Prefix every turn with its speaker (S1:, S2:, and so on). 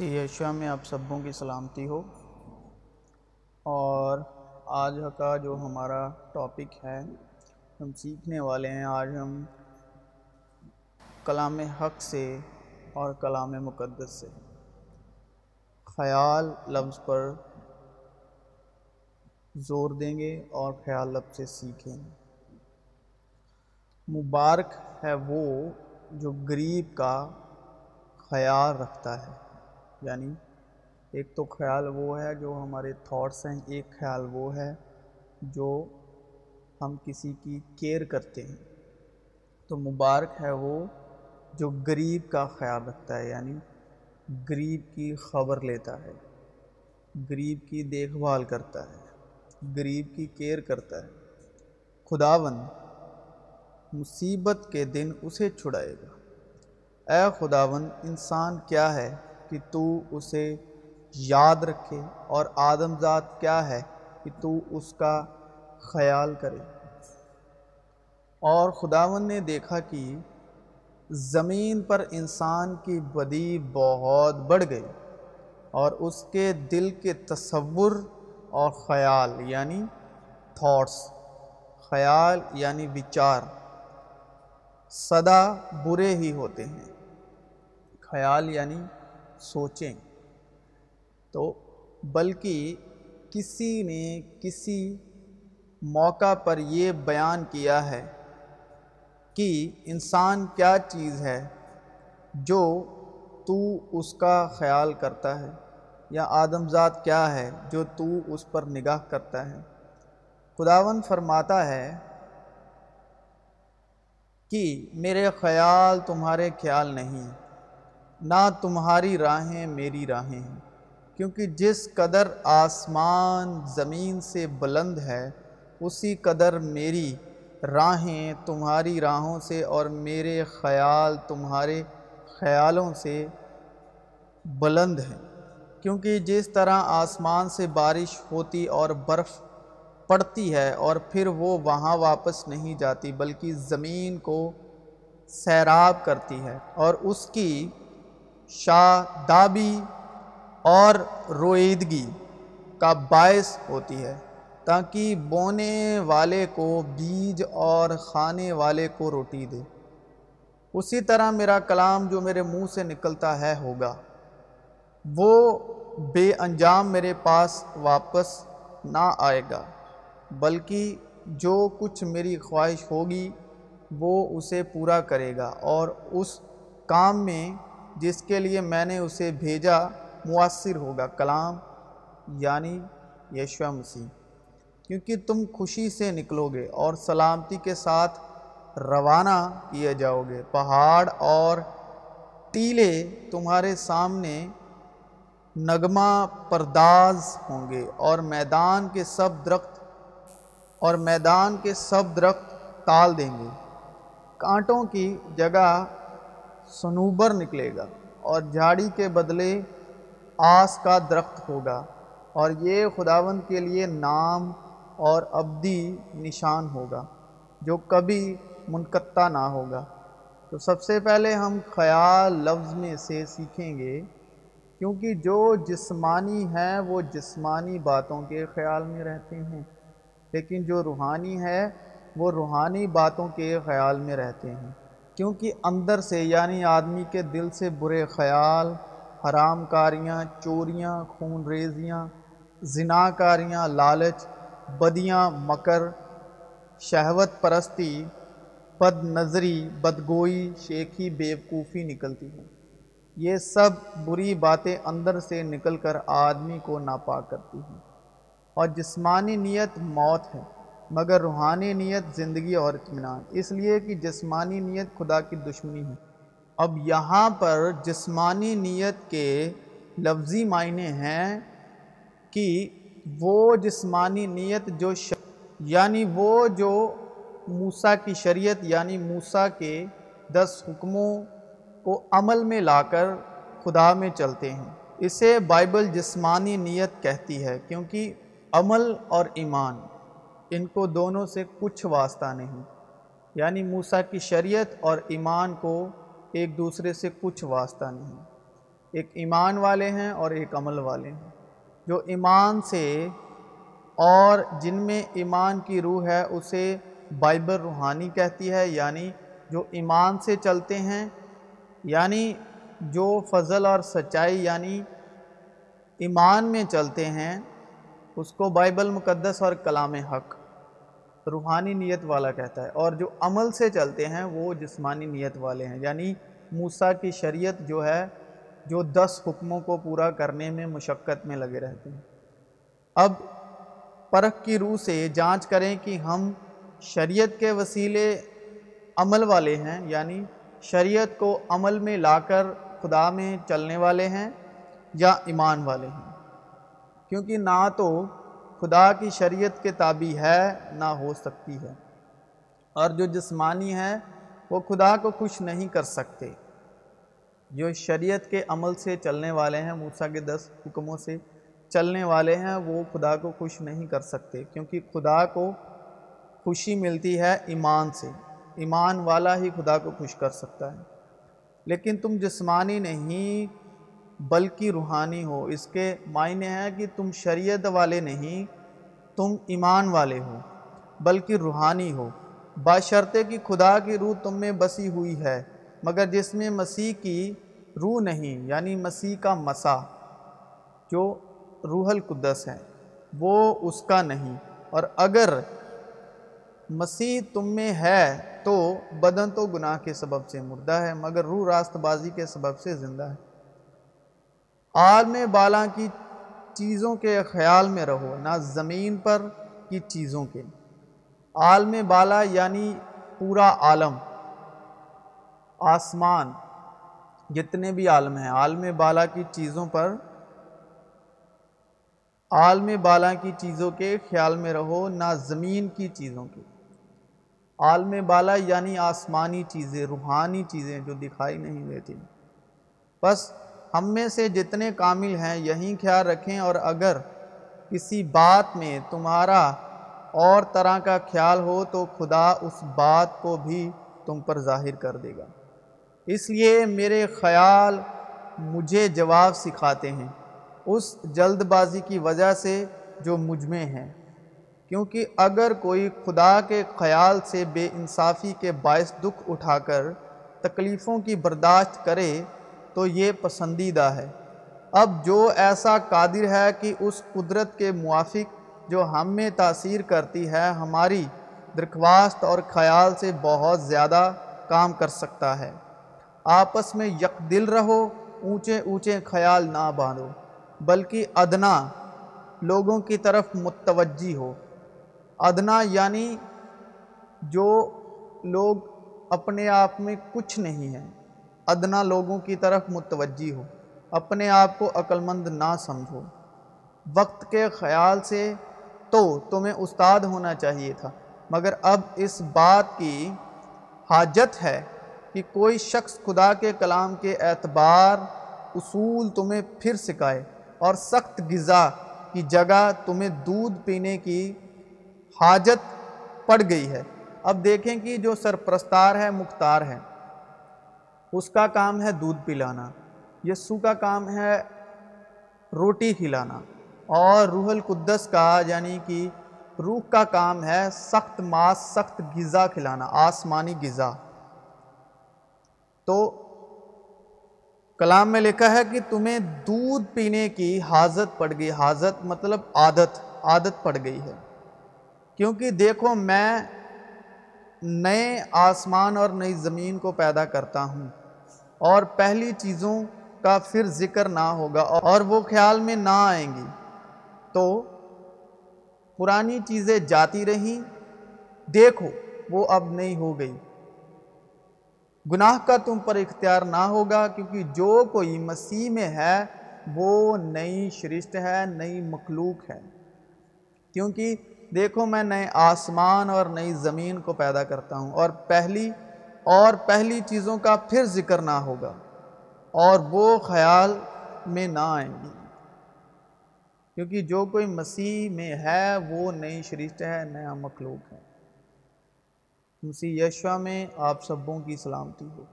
S1: Yeshua میں آپ سبوں کی سلامتی ہو۔ اور آج کا جو ہمارا ٹاپک ہے، ہم سیکھنے والے ہیں۔ آج ہم کلام حق سے اور کلام مقدس سے۔ خیال لفظ پر زور دیں گے اور خیال لفظ سے سیکھیں۔ گے مبارک ہے وہ جو غریب کا خیال رکھتا ہے۔ یعنی ایک تو خیال وہ ہے جو ہمارے تھاٹس ہیں، ایک خیال وہ ہے جو ہم کسی کی کیئر کرتے ہیں۔ تو مبارک ہے وہ جو غریب کا خیال رکھتا ہے یعنی غریب کی خبر لیتا ہے، غریب کی دیکھ بھال کرتا ہے، غریب کی کیئر کرتا ہے۔ خداون مصیبت کے دن اسے چھڑائے گا۔ اے خداون انسان کیا ہے؟ کہ تو اسے یاد رکھے اور آدم ذات کیا ہے کہ تو اس کا خیال کرے۔ اور خداون نے دیکھا کہ زمین پر انسان کی بدی بہت بڑھ گئی اور اس کے دل کے تصور اور خیال یعنی تھاٹس خیال یعنی وچار صدا برے ہی ہوتے ہیں۔ خیال یعنی سوچیں۔ تو بلکہ کسی نے کسی موقع پر یہ بیان کیا ہے کہ انسان کیا چیز ہے جو تو اس کا خیال کرتا ہے، یا آدم ذات کیا ہے جو تو اس پر نگاہ کرتا ہے۔ خداون فرماتا ہے کہ میرے خیال تمہارے خیال نہیں۔ نہ تمہاری راہیں میری راہیں ہیں، کیونکہ جس قدر آسمان زمین سے بلند ہے، اسی قدر میری راہیں تمہاری راہوں سے اور میرے خیال تمہارے خیالوں سے بلند ہیں۔ کیونکہ جس طرح آسمان سے بارش ہوتی اور برف پڑتی ہے اور پھر وہ وہاں واپس نہیں جاتی، بلکہ زمین کو سیراب کرتی ہے اور اس کی شادابی اور رویدگی کا باعث ہوتی ہے تاکہ بونے والے کو بیج اور کھانے والے کو روٹی دے۔ اسی طرح میرا کلام جو میرے منہ سے نکلتا ہے ہوگا۔ وہ بے انجام میرے پاس واپس نہ آئے گا، بلکہ جو کچھ میری خواہش ہوگی وہ اسے پورا کرے گا اور اس کام میں جس کے لیے میں نے اسے بھیجا مؤثر ہوگا، کلام یعنی یشوہ مسیح۔ کیونکہ تم خوشی سے نکلو گے اور سلامتی کے ساتھ روانہ کیے جاؤ گے پہاڑ اور ٹیلے تمہارے سامنے نغمہ پرداز ہوں گے اور میدان کے سب درخت اور میدان کے سب درخت تال دیں گے۔ کانٹوں کی جگہ سنوبر نکلے گا اور جھاڑی کے بدلے آس کا درخت ہوگا اور یہ خداون کے لیے نام اور ابدی نشان ہوگا جو کبھی منقطع نہ ہوگا۔ تو سب سے پہلے ہم خیال لفظ میں سے سیکھیں گے، کیونکہ جو جسمانی ہیں وہ جسمانی باتوں کے خیال میں رہتے ہیں، لیکن جو روحانی ہے وہ روحانی باتوں کے خیال میں رہتے ہیں۔ کیونکہ اندر سے یعنی آدمی کے دل سے برے خیال، حرام کاریاں، چوریاں، خون ریزیاں، زنا کاریاں، لالچ، بدیاں، مکر، شہوت پرستی، بد نظری، بدگوئی، شیخی، بیوقوفی نکلتی ہیں۔ یہ سب بری باتیں اندر سے نکل کر آدمی کو ناپاک کرتی ہیں۔ اور جسمانی نیت موت ہے۔ مگر روحانی نیت زندگی اور اطمینان۔ اس لیے کہ جسمانی نیت خدا کی دشمنی ہے۔ اب یہاں پر جسمانی نیت کے لفظی معنی ہیں کہ وہ جسمانی نیت جو ش... یعنی وہ جو موسیٰ کی شریعت یعنی موسیٰ کے دس حکموں کو عمل میں لا کر خدا میں چلتے ہیں۔ اسے بائبل جسمانی نیت کہتی ہے کیونکہ عمل اور ایمان۔ ان کو دونوں سے کچھ واسطہ نہیں۔ یعنی موسیٰ کی شریعت اور ایمان کو ایک دوسرے سے کچھ واسطہ نہیں۔ ایک ایمان والے ہیں اور ایک عمل والے ہیں۔ جو ایمان سے اور جن میں ایمان کی روح ہے، اسے بائبل روحانی کہتی ہے۔ یعنی جو ایمان سے چلتے ہیں یعنی جو فضل اور سچائی یعنی ایمان میں چلتے ہیں اس کو بائبل مقدس اور کلام حق، روحانی نیت والا کہتا ہے۔ اور جو عمل سے چلتے ہیں، وہ جسمانی نیت والے ہیں۔ یعنی موسیٰ کی شریعت جو ہے، جو دس حکموں کو پورا کرنے میں مشقت میں لگے رہتے ہیں۔ اب پرکھ کی روح سے جانچ کریں کہ ہم شریعت کے وسیلے عمل والے ہیں یعنی شریعت کو عمل میں لا کر خدا میں چلنے والے ہیں یا ایمان والے ہیں۔ کیونکہ نہ تو خدا کی شریعت کے تابع ہے، نہ ہو سکتی ہے۔ اور جو جسمانی ہے وہ خدا کو خوش نہیں کر سکتے۔ جو شریعت کے عمل سے چلنے والے ہیں، موسیٰ کے دس حکموں سے چلنے والے ہیں، وہ خدا کو خوش نہیں کر سکتے۔ کیونکہ خدا کو خوشی ملتی ہے ایمان سے۔ ایمان والا ہی خدا کو خوش کر سکتا ہے۔ لیکن تم جسمانی نہیں بلکہ روحانی ہو۔ اس کے معنی ہے کہ تم شریعت والے نہیں، تم ایمان والے ہو، بلکہ روحانی ہو۔ باشرتے کہ خدا کی روح تم میں بسی ہوئی ہے، مگر جس میں مسیح کی روح نہیں یعنی مسیح کا مسا جو روح القدس ہے، وہ اس کا نہیں۔ اور اگر مسیح تم میں ہے تو بدن تو گناہ کے سبب سے مردہ ہے، مگر روح راست بازی کے سبب سے زندہ ہے۔ عالم بالا کی چیزوں کے خیال میں رہو، نہ زمین پر کی چیزوں کے۔ عالم بالا یعنی پورا عالم، آسمان، جتنے بھی عالم ہیں۔ عالم بالا کی چیزوں پر عالم بالا کی چیزوں کے خیال میں رہو، نہ زمین کی چیزوں کے۔ عالم بالا یعنی آسمانی چیزیں، روحانی چیزیں جو دکھائی نہیں دیتی۔ بس ہم میں سے جتنے کامل ہیں، یہی خیال رکھیں اور اگر کسی بات میں تمہارا اور طرح کا خیال ہو تو خدا اس بات کو بھی تم پر ظاہر کر دے گا۔ اس لیے میرے خیال مجھے جواب سکھاتے ہیں۔ اس جلد بازی کی وجہ سے جو مجھ میں ہیں۔ کیونکہ اگر کوئی خدا کے خیال سے بے انصافی کے باعث دکھ اٹھا کر تکلیفوں کی برداشت کرے تو یہ پسندیدہ ہے۔ اب جو ایسا قادر ہے کہ اس قدرت کے موافق جو ہم میں تاثیر کرتی ہے، ہماری درخواست اور خیال سے بہت زیادہ کام کر سکتا ہے۔ آپس میں یک دل رہو، اونچے اونچے خیال نہ باندھو، بلکہ ادنا لوگوں کی طرف متوجہ ہو۔ ادنا یعنی جو لوگ اپنے آپ میں کچھ نہیں ہیں۔ ادنا لوگوں کی طرف متوجہ ہو، اپنے آپ کو عقلمند نہ سمجھو۔ وقت کے خیال سے تو تمہیں استاد ہونا چاہیے تھا، مگر اب اس بات کی حاجت ہے کہ کوئی شخص خدا کے کلام کے اعتبار اصول تمہیں پھر سکھائے اور سخت غذا کی جگہ تمہیں دودھ پینے کی حاجت پڑ گئی ہے۔ اب دیکھیں کہ جو سرپرستار ہے مختار ہے اس کا کام ہے دودھ پلانا، یسو کا کام ہے روٹی کھلانا، اور روح القدس کا یعنی کہ روح کا کام ہے سخت ماس، سخت غذا کھلانا، آسمانی غذا۔ تو کلام میں لکھا ہے کہ تمہیں دودھ پینے کی حاجت پڑ گئی، حاجت مطلب عادت عادت پڑ گئی ہے۔ کیونکہ دیکھو، میں نئے آسمان اور نئی زمین کو پیدا کرتا ہوں۔ اور پہلی چیزوں کا پھر ذکر نہ ہوگا اور وہ خیال میں نہ آئیں گی۔ تو پرانی چیزیں جاتی رہیں۔ دیکھو، وہ اب نہیں ہو گئی۔ گناہ کا تم پر اختیار نہ ہوگا کیونکہ جو کوئی مسیح میں ہے، وہ نئی شرشت ہے، نئی مخلوق ہے۔ کیونکہ دیکھو، میں نئے آسمان اور نئی زمین کو پیدا کرتا ہوں اور پہلی اور پہلی چیزوں کا پھر ذکر نہ ہوگا اور وہ خیال میں نہ آئیں گی۔ کیونکہ جو کوئی مسیح میں ہے وہ نئی شریشت ہے، نیا مخلوق ہے۔ مسیح یشوا میں آپ سبوں کی سلامتی ہو۔